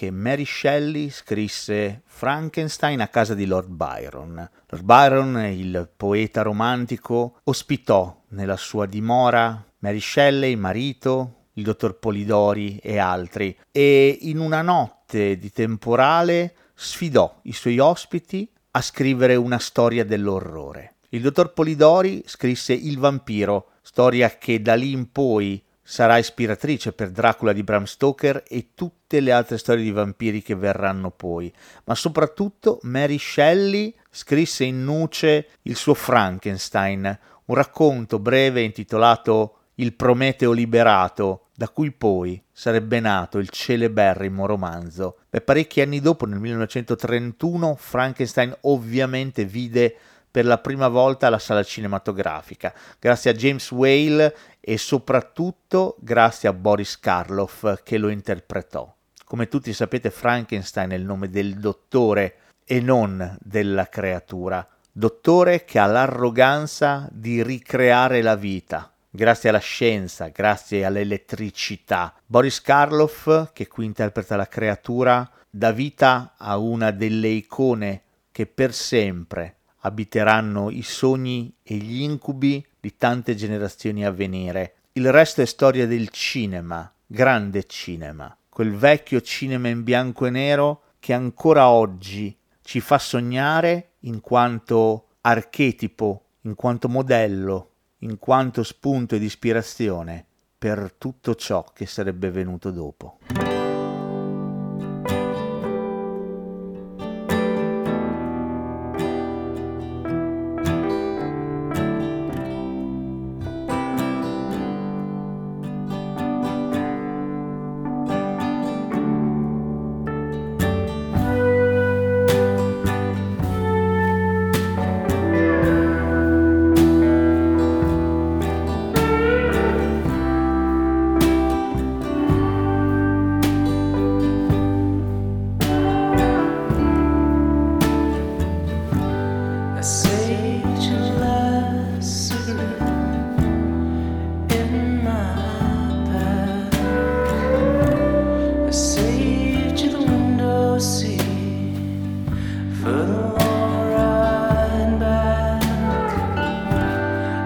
che Mary Shelley scrisse Frankenstein a casa di Lord Byron. Lord Byron, il poeta romantico, ospitò nella sua dimora Mary Shelley, marito, il dottor Polidori e altri, e in una notte di temporale sfidò i suoi ospiti a scrivere una storia dell'orrore. Il dottor Polidori scrisse Il vampiro, storia che da lì in poi sarà ispiratrice per Dracula di Bram Stoker e tutte le altre storie di vampiri che verranno poi. Ma soprattutto Mary Shelley scrisse in nuce il suo Frankenstein, un racconto breve intitolato Il Prometeo liberato, da cui poi sarebbe nato il celeberrimo romanzo. Beh, parecchi anni dopo, nel 1931, Frankenstein ovviamente vide per la prima volta alla sala cinematografica, grazie a James Whale e soprattutto grazie a Boris Karloff che lo interpretò. Come tutti sapete Frankenstein è il nome del dottore e non della creatura, dottore che ha l'arroganza di ricreare la vita, grazie alla scienza, grazie all'elettricità. Boris Karloff, che qui interpreta la creatura, dà vita a una delle icone che per sempre abiteranno i sogni e gli incubi di tante generazioni a venire. Il resto è storia del cinema, grande cinema, quel vecchio cinema in bianco e nero che ancora oggi ci fa sognare in quanto archetipo, in quanto modello, in quanto spunto ed ispirazione per tutto ciò che sarebbe venuto dopo.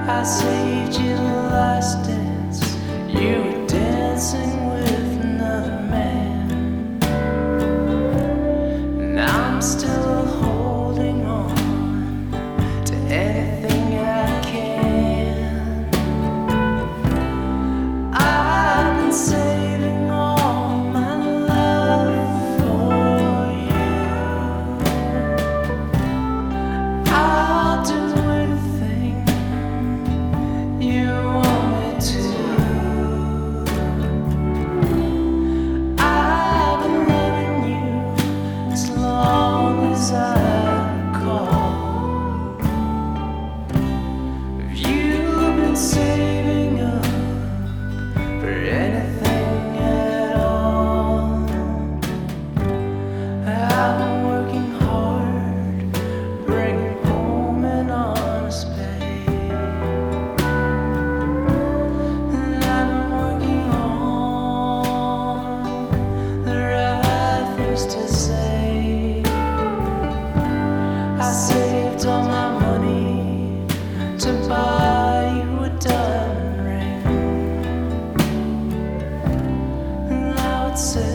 I saved you the last dance. You were dancing. see. not say